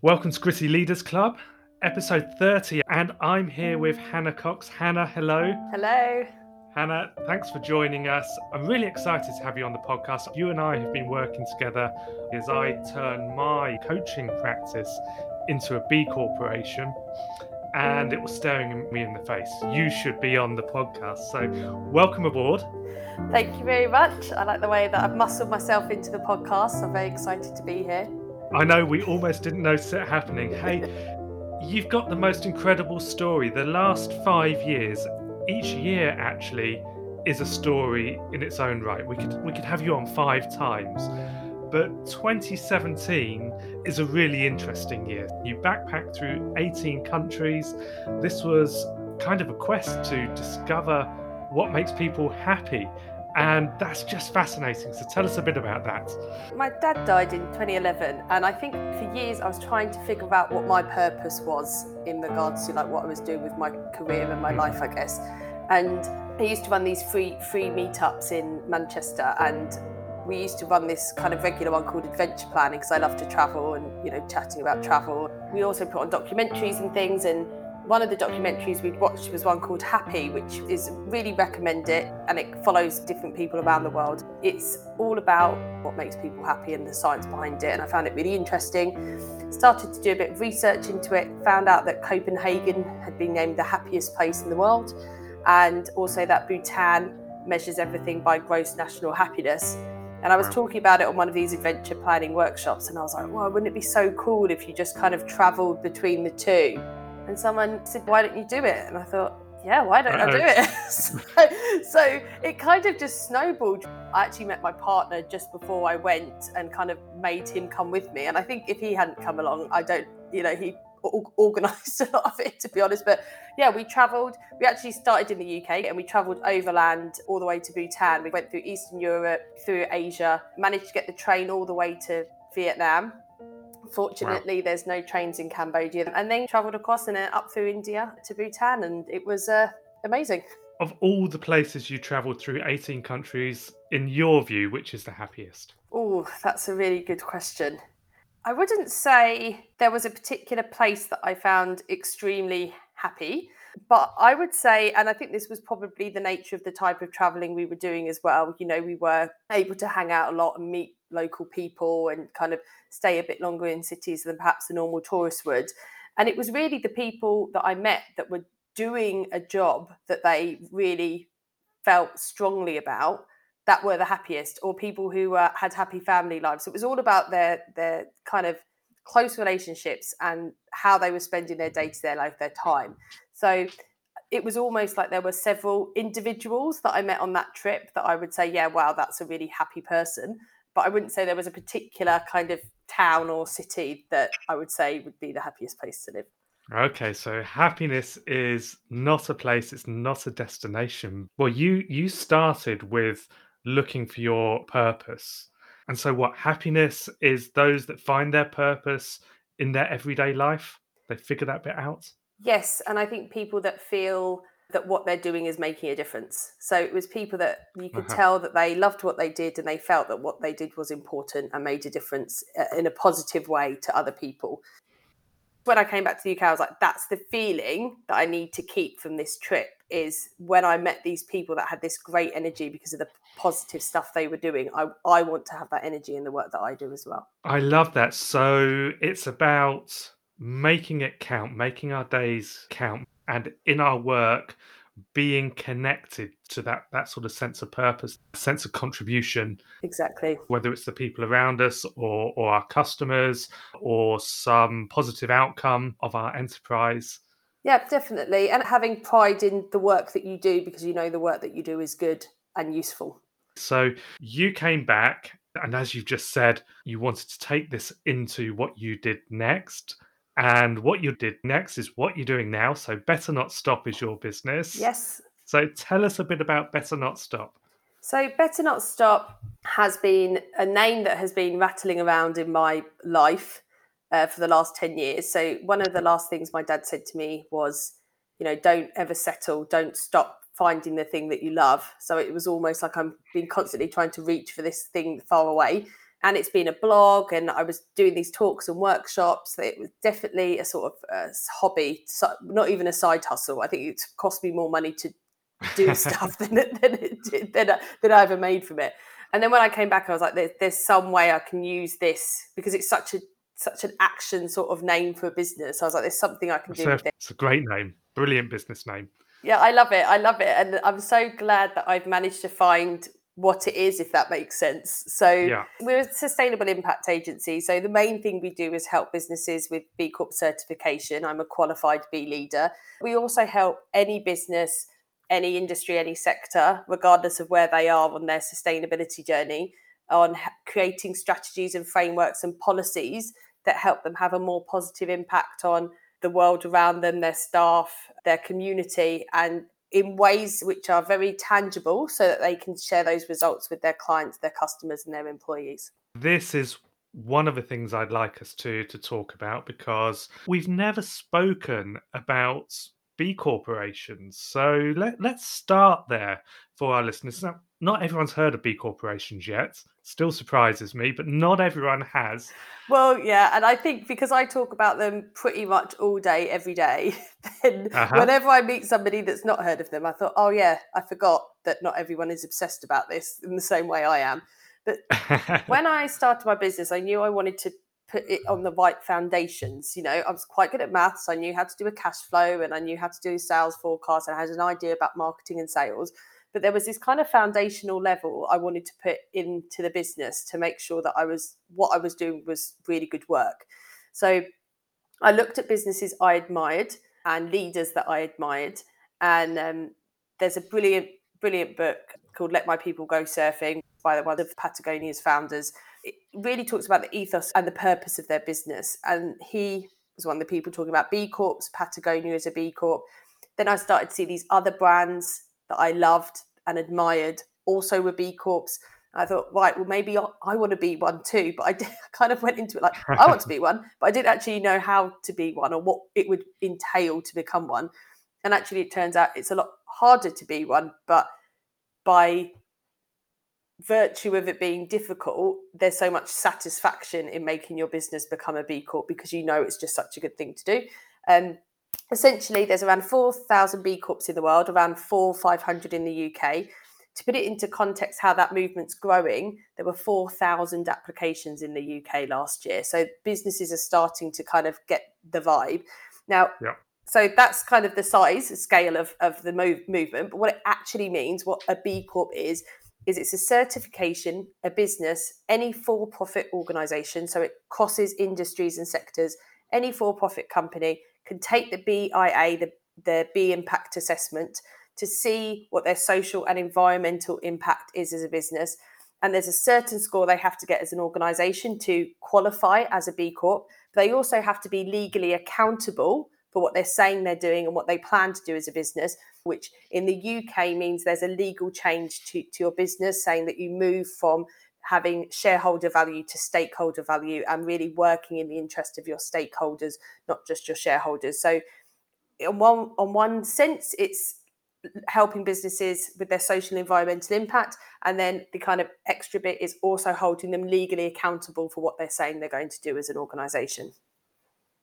Welcome to Gritty Leaders Club, episode 30, and I'm here with Hannah Cox. Hannah, hello. Hello. Hannah, thanks for joining us. I'm really excited to have you on the podcast. You and I have been working together as I turn my coaching practice into a B corporation, and it was staring me in the face. You should be on the podcast. So, welcome aboard. Thank you very much. I like the way that I've muscled myself into the podcast. I'm very excited to be here. I know we almost didn't notice it happening. Hey, you've got the most incredible story. The last five years, each year actually is a story in its own right. We could we could have you on five times. But 2017 is a really interesting year. You backpacked through 18 countries. This was kind of a quest to discover what makes people happy. And that's just fascinating. So tell us a bit about that. My dad died in 2011, and I think for years I was trying to figure out what my purpose was in regards to like what I was doing with my career and my hmm. life, I guess. And I used to run these free free meetups in Manchester, and we used to run this kind of regular one called adventure planning because I love to travel and you know chatting about travel. We also put on documentaries and things and one of the documentaries we'd watched was one called Happy, which is really recommend it and it follows different people around the world. It's all about what makes people happy and the science behind it, and I found it really interesting. Started to do a bit of research into it, found out that Copenhagen had been named the happiest place in the world, and also that Bhutan measures everything by gross national happiness. And I was talking about it on one of these adventure planning workshops, and I was like, well, wouldn't it be so cool if you just kind of traveled between the two? And someone said, "Why don't you do it?" And I thought, "Yeah, why don't. I do it?" so, so, it kind of just snowballed. I actually met my partner just before I went and kind of made him come with me. And I think if he hadn't come along, I don't, you know, he organised a lot of it to be honest. But yeah, we travelled. We actually started in the UK and we travelled overland all the way to Bhutan. We went through Eastern Europe, through Asia, managed to get the train all the way to Vietnam Fortunately, wow. there's no trains in Cambodia, and then travelled across and up through India to Bhutan, and it was uh, amazing. Of all the places you travelled through, 18 countries, in your view, which is the happiest? Oh, that's a really good question. I wouldn't say there was a particular place that I found extremely happy, but I would say, and I think this was probably the nature of the type of traveling we were doing as well. You know, we were able to hang out a lot and meet local people and kind of stay a bit longer in cities than perhaps the normal tourist would. And it was really the people that I met that were doing a job that they really felt strongly about that were the happiest, or people who had happy family lives. So it was all about their their kind of close relationships and how they were spending their day to day life, their time. So it was almost like there were several individuals that I met on that trip that I would say, yeah, wow, that's a really happy person but I wouldn't say there was a particular kind of town or city that I would say would be the happiest place to live. Okay, so happiness is not a place, it's not a destination. Well, you you started with looking for your purpose. And so what happiness is those that find their purpose in their everyday life. They figure that bit out. Yes, and I think people that feel that what they're doing is making a difference. So it was people that you could uh-huh. tell that they loved what they did and they felt that what they did was important and made a difference uh, in a positive way to other people. When I came back to the UK, I was like, that's the feeling that I need to keep from this trip is when I met these people that had this great energy because of the positive stuff they were doing. I, I want to have that energy in the work that I do as well. I love that. So it's about making it count, making our days count and in our work being connected to that that sort of sense of purpose sense of contribution. Exactly. Whether it's the people around us or or our customers or some positive outcome of our enterprise. Yeah definitely. And having pride in the work that you do because you know the work that you do is good and useful. So you came back and as you've just said you wanted to take this into what you did next and what you did next is what you're doing now. So, Better Not Stop is your business. Yes. So, tell us a bit about Better Not Stop. So, Better Not Stop has been a name that has been rattling around in my life uh, for the last 10 years. So, one of the last things my dad said to me was, you know, don't ever settle, don't stop finding the thing that you love. So, it was almost like I'm being constantly trying to reach for this thing far away and it's been a blog and i was doing these talks and workshops it was definitely a sort of uh, a hobby not even a side hustle. I think it cost me more money to do stuff than, than, it, than, than i ever made from it. And then when i came back i was like there's, there's some way i can use this because it's such a such an action sort of name for a business. I was like there's something i can do it's a, it's a great name brilliant business name. Yeah i love it i love it and i'm so glad that i've managed to find what it is, if that makes sense. So yeah. we're a sustainable impact agency. So the main thing we do is help businesses with B Corp certification. I'm a qualified B leader. We also help any business, any industry, any sector, regardless of where they are on their sustainability journey, on creating strategies and frameworks and policies that help them have a more positive impact on the world around them, their staff, their community, and in ways which are very tangible so that they can share those results with their clients, their customers, and their employees. This is one of the things I'd like us to to talk about because we've never spoken about B corporations. So let, let's start there for our listeners. Now, not everyone's heard of B corporations yet. Still surprises me, but not everyone has. Well, yeah, and I think because I talk about them pretty much all day, every day, then uh-huh. whenever I meet somebody that's not heard of them, I thought, oh yeah, I forgot that not everyone is obsessed about this in the same way I am. But when I started my business, I knew I wanted to put it on the right foundations. You know, I was quite good at maths. I knew how to do a cash flow and I knew how to do sales forecast. And I had an idea about marketing and sales. But there was this kind of foundational level I wanted to put into the business to make sure that I was what I was doing was really good work. So I looked at businesses I admired and leaders that I admired. And um, there's a brilliant, brilliant book called Let My People Go Surfing by one of Patagonia's founders it really talks about the ethos and the purpose of their business. And he was one of the people talking about B Corps, Patagonia is a B Corp. Then I started to see these other brands that I loved and admired also were B Corps. I thought, right, well, maybe I want to be one too. But I did, kind of went into it like, I want to be one, but I didn't actually know how to be one or what it would entail to become one. And actually, it turns out it's a lot harder to be one. But by virtue of it being difficult, there's so much satisfaction in making your business become a B Corp because you know it's just such a good thing to do. Um, essentially, there's around 4,000 B Corps in the world, around four, 500 in the UK. To put it into context, how that movement's growing, there were 4,000 applications in the UK last year. So businesses are starting to kind of get the vibe. Now, yeah. so that's kind of the size, scale of, of the move, movement. But what it actually means, what a B Corp is, is it's a certification, a business, any for profit organization, so it crosses industries and sectors, any for profit company can take the BIA, the, the B impact assessment, to see what their social and environmental impact is as a business. And there's a certain score they have to get as an organization to qualify as a B Corp. They also have to be legally accountable for what they're saying they're doing and what they plan to do as a business, which in the UK means there's a legal change to, to your business saying that you move from having shareholder value to stakeholder value and really working in the interest of your stakeholders, not just your shareholders. So on one on one sense, it's helping businesses with their social environmental impact. And then the kind of extra bit is also holding them legally accountable for what they're saying they're going to do as an organization.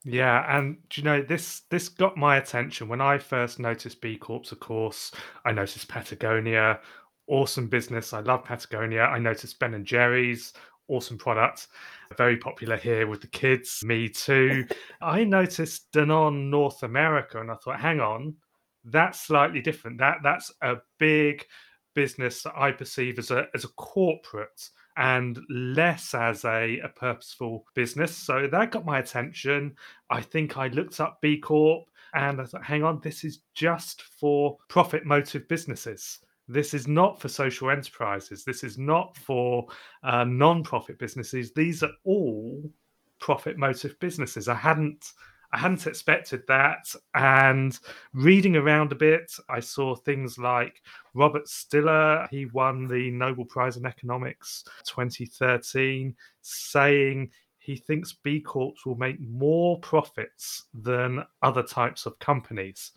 Yeah, and you know this this got my attention when I first noticed B Corps. Of course, I noticed Patagonia, awesome business. I love Patagonia. I noticed Ben and Jerry's, awesome product, very popular here with the kids. Me too. I noticed Danone North America, and I thought, hang on, that's slightly different. That that's a big business that I perceive as a as a corporate and less as a, a purposeful business. So that got my attention. I think I looked up B Corp and I thought, hang on, this is just for profit motive businesses. This is not for social enterprises. This is not for uh, non profit businesses. These are all profit motive businesses. I hadn't I hadn't expected that. And reading around a bit, I saw things like Robert Shiller, he won the Nobel Prize in Economics 2013, saying he thinks B Corps will make more profits than other types of companies.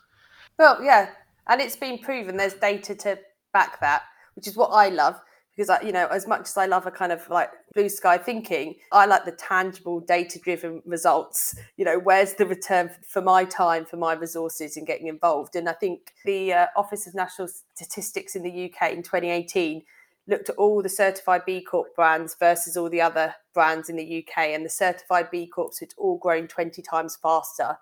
Well, yeah. And it's been proven there's data to back that, which is what I love because I, you know, as much as I love a kind of like blue sky thinking, I like the tangible, data driven results. You know, where's the return for my time, for my resources in getting involved? And I think the uh, Office of National Statistics in the UK in 2018 looked at all the certified B Corp brands versus all the other brands in the UK, and the certified B Corps had all grown 20 times faster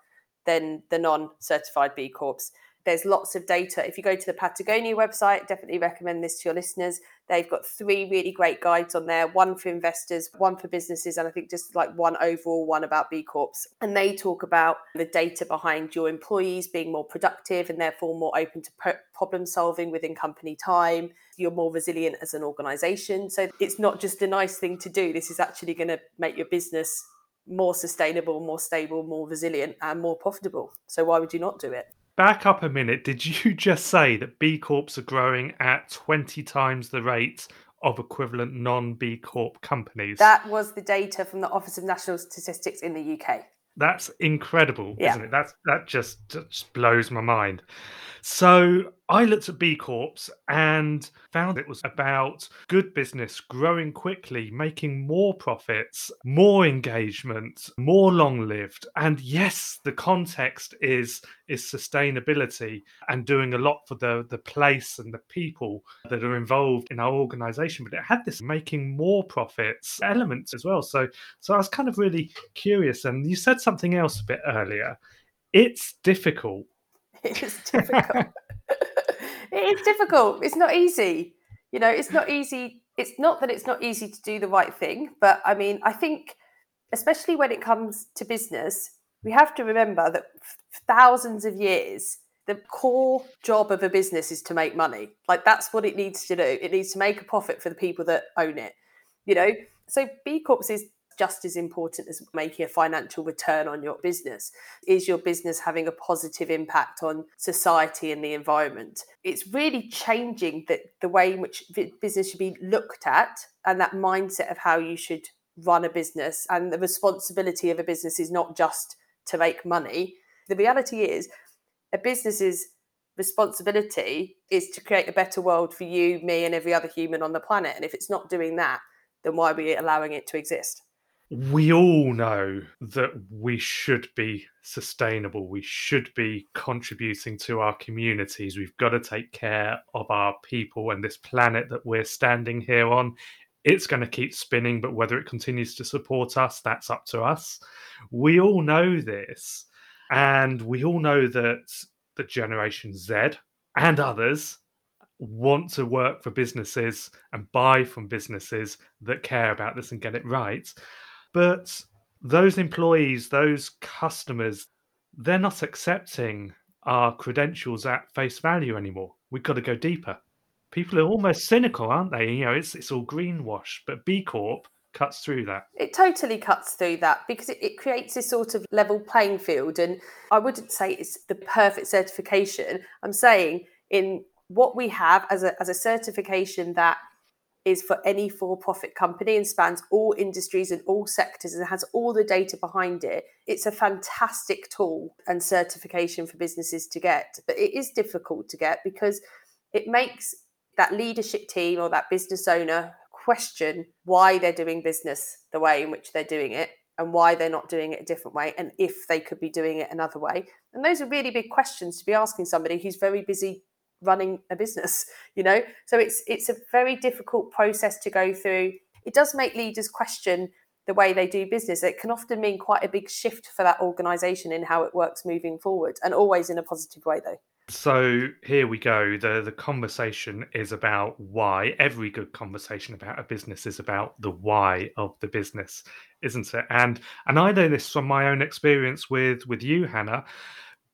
than the non certified B Corps. There's lots of data. If you go to the Patagonia website, definitely recommend this to your listeners. They've got three really great guides on there one for investors, one for businesses, and I think just like one overall one about B Corps. And they talk about the data behind your employees being more productive and therefore more open to problem solving within company time. You're more resilient as an organization. So it's not just a nice thing to do. This is actually going to make your business more sustainable, more stable, more resilient, and more profitable. So why would you not do it? Back up a minute. Did you just say that B Corps are growing at 20 times the rate of equivalent non B Corp companies? That was the data from the Office of National Statistics in the UK. That's incredible, yeah. isn't it? That's that just just blows my mind. So I looked at B Corps and found it was about good business growing quickly, making more profits, more engagement, more long lived. And yes, the context is is sustainability and doing a lot for the, the place and the people that are involved in our organization. But it had this making more profits elements as well. So so I was kind of really curious. And you said something else a bit earlier. It's difficult It's difficult. it is difficult. It's not easy. You know, it's not easy. It's not that it's not easy to do the right thing, but I mean, I think, especially when it comes to business, we have to remember that thousands of years, the core job of a business is to make money. Like that's what it needs to do. It needs to make a profit for the people that own it. You know, so B Corps is just as important as making a financial return on your business. Is your business having a positive impact on society and the environment? It's really changing the, the way in which business should be looked at and that mindset of how you should run a business. And the responsibility of a business is not just to make money. The reality is, a business's responsibility is to create a better world for you, me, and every other human on the planet. And if it's not doing that, then why are we allowing it to exist? We all know that we should be sustainable. We should be contributing to our communities. We've got to take care of our people and this planet that we're standing here on. It's going to keep spinning, but whether it continues to support us, that's up to us. We all know this. And we all know that the Generation Z and others want to work for businesses and buy from businesses that care about this and get it right. But those employees, those customers, they're not accepting our credentials at face value anymore. We've got to go deeper. People are almost cynical, aren't they? You know, it's it's all greenwash, but B Corp cuts through that. It totally cuts through that because it, it, creates this sort of level playing field. And I wouldn't say it's the perfect certification. I'm saying in what we have as a as a certification that is for any for profit company and spans all industries and all sectors and has all the data behind it. It's a fantastic tool and certification for businesses to get. But it is difficult to get because it makes that leadership team or that business owner question why they're doing business the way in which they're doing it and why they're not doing it a different way and if they could be doing it another way. And those are really big questions to be asking somebody who's very busy running a business you know? So it's it's a very difficult process to go through. It does make leaders question the way they do business. It can often mean quite a big shift for that organization in how it works moving forward and always in a positive way though. So here we go. The the conversation is about why. Every good conversation about a business is about the why of the business isn't it? And and i know this from my own experience with with you hannah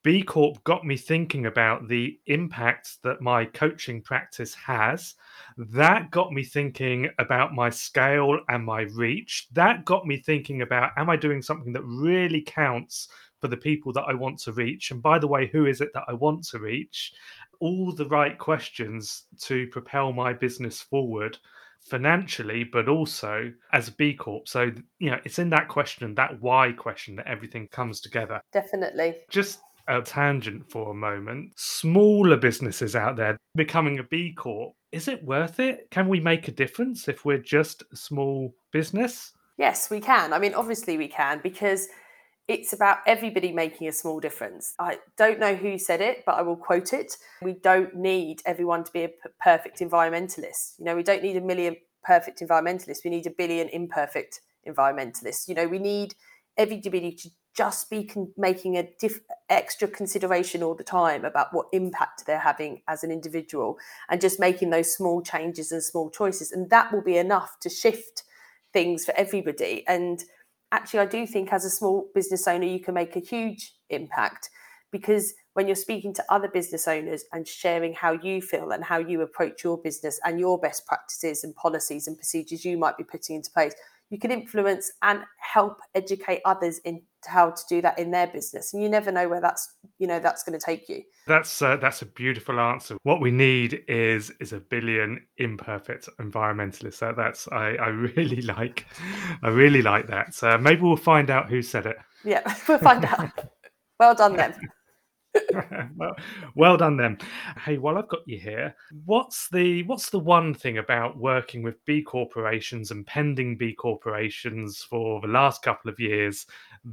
B Corp got me thinking about the impact that my coaching practice has. That got me thinking about my scale and my reach. That got me thinking about am I doing something that really counts for the people that I want to reach? And by the way, who is it that I want to reach? All the right questions to propel my business forward financially, but also as a B Corp. So, you know, it's in that question, that why question, that everything comes together. Definitely. Just a tangent for a moment. Smaller businesses out there becoming a B Corp is it worth it? Can we make a difference if we're just a small business? Yes, we can. I mean, obviously, we can because it's about everybody making a small difference. I don't know who said it, but I will quote it. We don't need everyone to be a perfect environmentalist. You know, we don't need a million perfect environmentalists. We need a billion imperfect environmentalists. You know, we need everybody to just be con- making a diff- extra consideration all the time about what impact they're having as an individual and just making those small changes and small choices. And that will be enough to shift things for everybody. And actually, I do think as a small business owner, you can make a huge impact because when you're speaking to other business owners and sharing how you feel and how you approach your business and your best practices and policies and procedures you might be putting into place, you can influence and help educate others in how to do that in their business and you never know where that's you know that's going to take you. That's uh, that's a beautiful answer. What we need is is a billion imperfect environmentalists. So that's i i really like i really like that. So maybe we'll find out who said it. Yeah we'll find out. Well done then well, well done then. Hey, while I've got you here, what's the what's the one thing about working with B corporations and pending B corporations for the last couple of years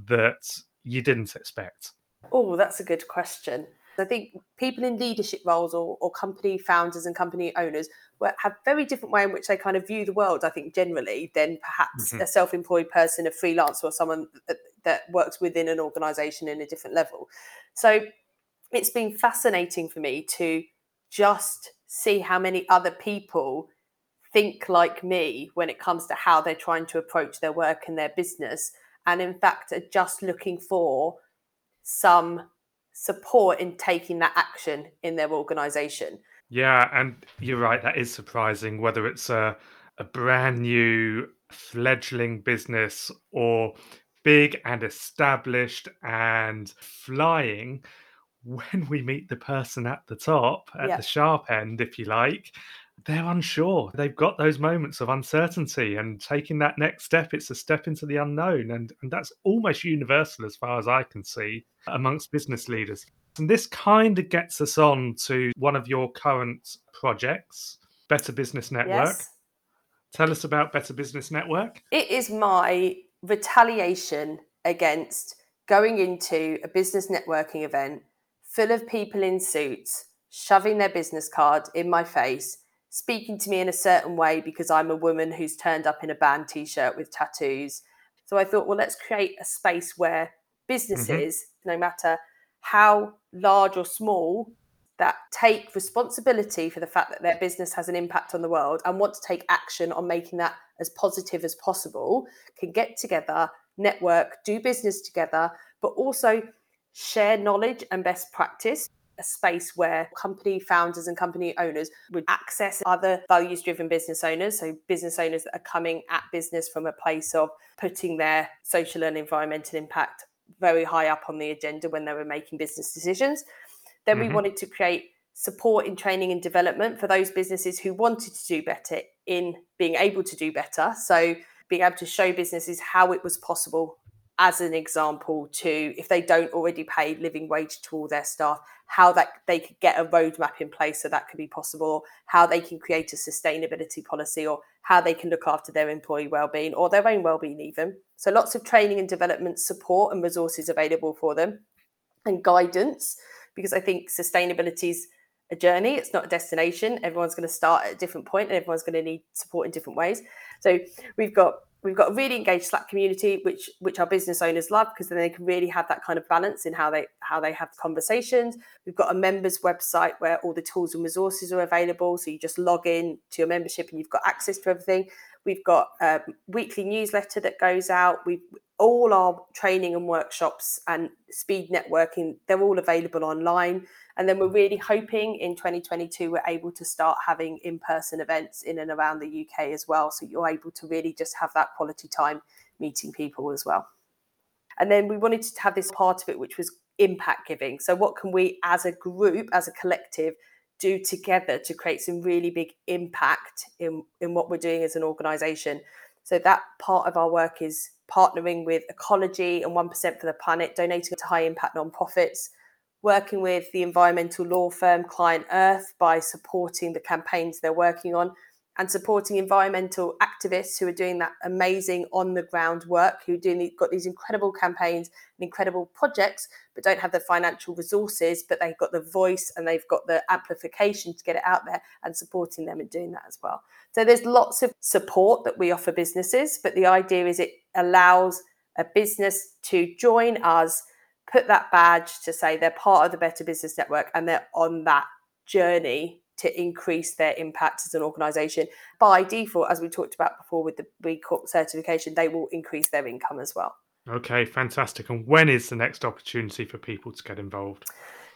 that you didn't expect? Oh, that's a good question. I think people in leadership roles or, or company founders and company owners have very different way in which they kind of view the world. I think generally than perhaps mm-hmm. a self-employed person, a freelancer, or someone that, that works within an organisation in a different level. So it's been fascinating for me to just see how many other people think like me when it comes to how they're trying to approach their work and their business and in fact are just looking for some support in taking that action in their organization. Yeah and you're right that is surprising whether it's a, a brand new fledgling business or big and established and flying when we meet the person at the top, at yeah. the sharp end, if you like, they're unsure. They've got those moments of uncertainty and taking that next step, it's a step into the unknown. And, and that's almost universal as far as I can see amongst business leaders. And this kind of gets us on to one of your current projects, Better Business Network. Yes. Tell us about Better Business Network. It is my retaliation against going into a business networking event full of people in suits, shoving their business card in my face, speaking to me in a certain way because I'm a woman who's turned up in a band t shirt with tattoos. So I thought, well, let's create a space where businesses, mm-hmm. no matter how large or small, that take responsibility for the fact that their business has an impact on the world and want to take action on making that as positive as possible, can get together, network, do business together, but also share knowledge and best practice a space where company founders and company owners would access other values driven business owners. So, business owners that are coming at business from a place of putting their social and environmental impact very high up on the agenda when they were making business decisions. Then, mm-hmm. we wanted to create support in training and development for those businesses who wanted to do better in being able to do better. So, being able to show businesses how it was possible as an example to if they don't already pay living wage to all their staff how that they could get a roadmap in place so that could be possible how they can create a sustainability policy or how they can look after their employee well-being or their own well-being even. So lots of training and development support and resources available for them and guidance because i think sustainability is a journey it's not a destination. Everyone's going to start at a different point and everyone's going to need support in different ways. So we've got we've got a really engaged slack community which which our business owners love because then they can really have that kind of balance in how they how they have conversations. We've got a members website where all the tools and resources are available so you just log in to your membership and you've got access to everything. We've got a weekly newsletter that goes out. We've all our training and workshops and speed networking they're all available online. And then we're really hoping in 2022 we're able to start having in-person events in and around the uk as well. So you're able to really just have that quality time meeting people as well. And then we wanted to have this part of it which was impact giving. So what can we as a group as a collective do together to create some really big impact in, in what we're doing as an organization so that part of our work is partnering with Ecologi and 1% for the Planet, donating to high impact nonprofits. working with the environmental law firm Client Earth by supporting the campaigns they're working on and supporting environmental activists who are doing that amazing on the ground work, who doing got these incredible campaigns and incredible projects, but don't have the financial resources, but they've got the voice and they've got the amplification to get it out there and supporting them in doing that as well. So there's lots of support that we offer businesses, but the idea is it allows a business to join us, put that badge to say they're part of the Better Business Network and they're on that journey to increase their impact as an organization. By default, as we talked about before with the B Corp certification, they will increase their income as well. Okay, fantastic. And when is the next opportunity for people to get involved?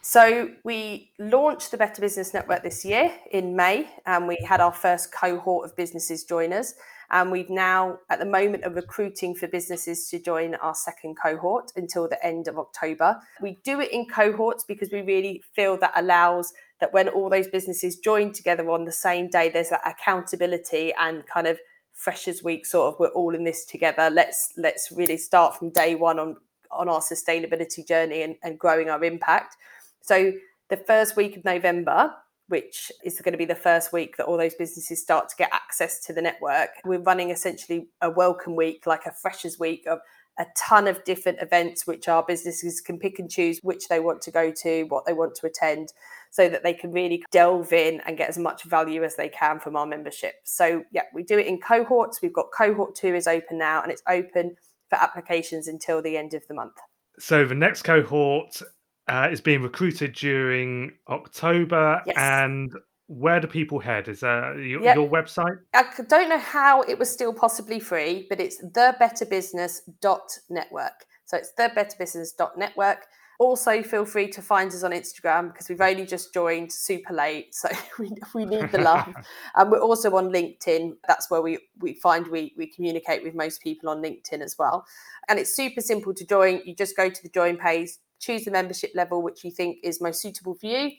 So we launched the Better Business Network this year in May, and we had our first cohort of businesses join us. And we've now, at the moment, are recruiting for businesses to join our second cohort until the end of October. We do it in cohorts because we really feel that allows that when all those businesses join together on the same day, there's that accountability and kind of freshers week sort of we're all in this together. Let's let's really start from day one on on our sustainability journey and, and growing our impact. So the first week of November, which is going to be the first week that all those businesses start to get access to the network, we're running essentially a welcome week, like a freshers week of a ton of different events which our businesses can pick and choose which they want to go to, what they want to attend, so that they can really delve in and get as much value as they can from our membership. So, yeah, we do it in cohorts. We've got cohort two is open now and it's open for applications until the end of the month. So, the next cohort uh, is being recruited during October yes. and where do people head? Is that your, yep. your, website? I don't know how it was still possibly free, but it's thebetterbusiness.network. So it's thebetterbusiness.network. Also, feel free to find us on Instagram because we've only just joined super late, so we, we need the love. and we're also on LinkedIn. That's where we, we find we, we communicate with most people on LinkedIn as well. And it's super simple to join. You just go to the join page, choose the membership level which you think is most suitable for you,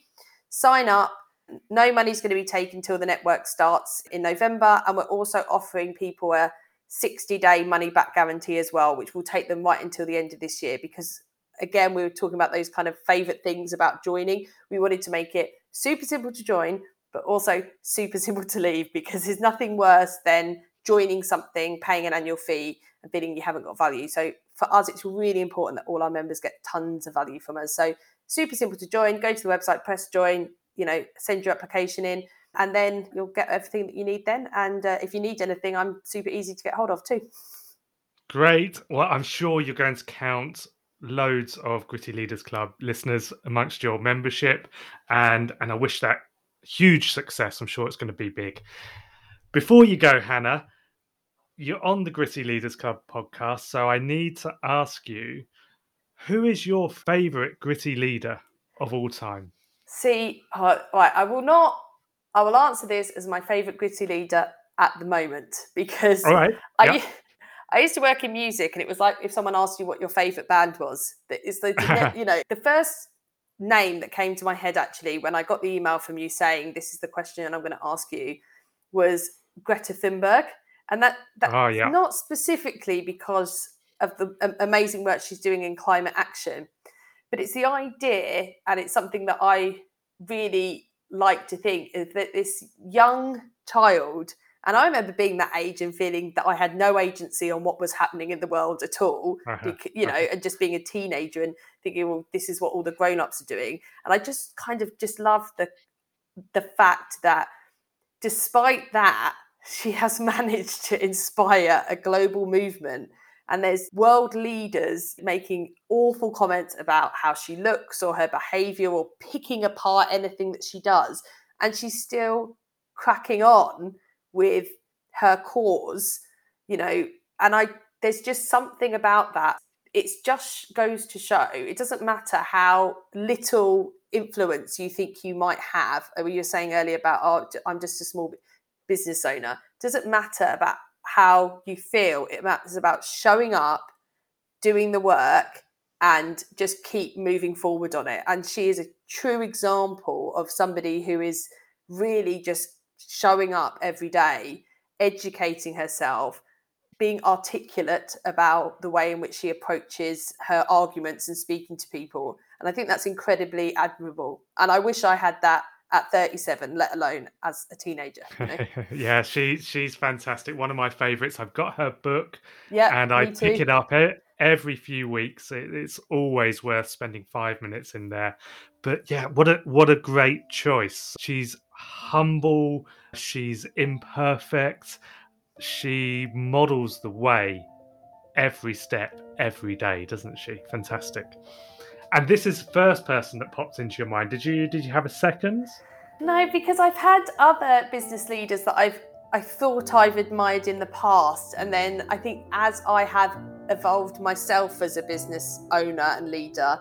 sign up, no money's going to be taken until the network starts in November. And we're also offering people a 60 day money back guarantee as well, which will take them right until the end of this year. Because again, we were talking about those kind of favorite things about joining. We wanted to make it super simple to join, but also super simple to leave because there's nothing worse than joining something, paying an annual fee, and feeling you haven't got value. So for us, it's really important that all our members get tons of value from us. So super simple to join. Go to the website, press join, you know, send your application in, and then you'll get everything that you need then. And uh, if you need anything, I'm super easy to get hold of too. Great. Well, I'm sure you're going to count loads of Gritty Leaders Club listeners amongst your membership, and and I wish that huge success. I'm sure it's going to be big. Before you go, Hannah, you're on the Gritty Leaders Club podcast, so I need to ask you, who is your favorite gritty leader of all time? See, uh, right, I will not. I will answer this as my favourite gritty leader at the moment because All right. I, yep. I used to work in music, and it was like if someone asked you what your favourite band was. It's the you know the first name that came to my head actually when I got the email from you saying this is the question I'm going to ask you was Greta Thunberg, and that that's oh, yeah. not specifically because of the amazing work she's doing in climate action, but it's the idea, and it's something that I really like to think is that this young child, and I remember being that age and feeling that I had no agency on what was happening in the world at all, uh-huh. because, you know, uh-huh. and just being a teenager and thinking, well, this is what all the grown-ups are doing, and I just kind of just love the the fact that despite that, she has managed to inspire a global movement and there's world leaders making awful comments about how she looks or her behavior or picking apart anything that she does and she's still cracking on with her cause you know and i there's just something about that. It just goes to show it doesn't matter how little influence you think you might have or you were saying earlier about oh i'm just a small business owner doesn't matter about how you feel. It matters about showing up, doing the work, and just keep moving forward on it. And she is a true example of somebody who is really just showing up every day, educating herself, being articulate about the way in which she approaches her arguments and speaking to people. And I think that's incredibly admirable. And I wish I had that at 37, let alone as a teenager. You know? yeah, she she's fantastic. One of my favorites. I've got her book, yeah, and I pick it up every few weeks. It, it's always worth spending five minutes in there. But yeah, what a what a great choice. She's humble. She's imperfect. She models the way every step, every day, doesn't she? Fantastic. And this is first person that pops into your mind. Did you did you have a second? No, because I've had other business leaders that I've I thought I've admired in the past, and then I think as I have evolved myself as a business owner and leader,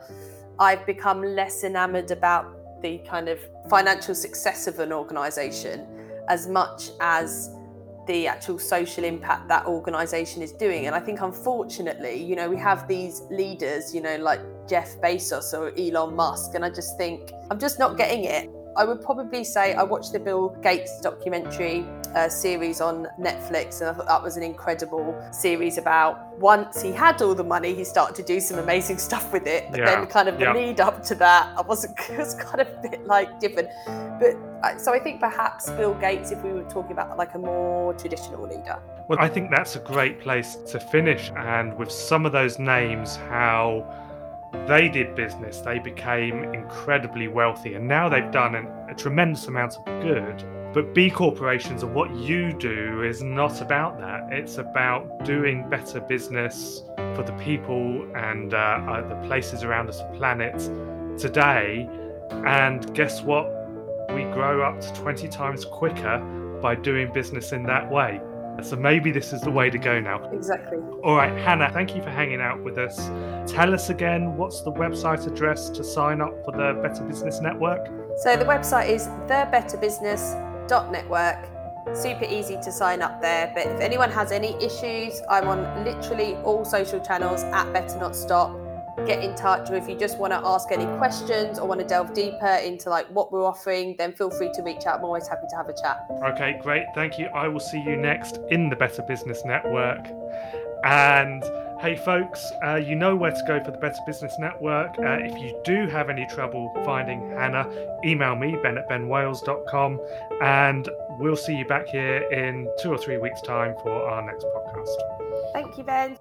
I've become less enamored about the kind of financial success of an organization as much as the actual social impact that organization is doing. And I think, unfortunately, you know, we have these leaders, you know, like Jeff Bezos or Elon Musk, and I just think I'm just not getting it. I would probably say I watched the Bill Gates documentary uh, series on Netflix, and I thought that was an incredible series about once he had all the money, he started to do some amazing stuff with it. But yeah. then, kind of the yeah. lead up to that, I wasn't. It was kind of a bit like different. But uh, so I think perhaps Bill Gates, if we were talking about like a more traditional leader. Well, I think that's a great place to finish, and with some of those names, how they did business, they became incredibly wealthy, and now they've done an, a tremendous amount of good. But B corporations and what you do is not about that. It's about doing better business for the people and uh, uh, the places around us, the planet today. And guess what? We grow up to 20 times quicker by doing business in that way. So maybe this is the way to go now. Exactly. All right, Hannah, thank you for hanging out with us. Tell us again what's the website address to sign up for the Better Business Network? So the website is thebetterbusiness.network. Super easy to sign up there. But if anyone has any issues, I'm on literally all social channels at Better Not Stop get in touch or if you just want to ask any questions or want to delve deeper into like what we're offering then feel free to reach out. I'm always happy to have a chat. Okay great. Thank you. I will see you next in the better business network. And hey folks uh, you know where to go for the better business network. Uh, if you do have any trouble finding hannah email me ben at benwales.com and we'll see you back here in two or three weeks time for our next podcast. Thank you ben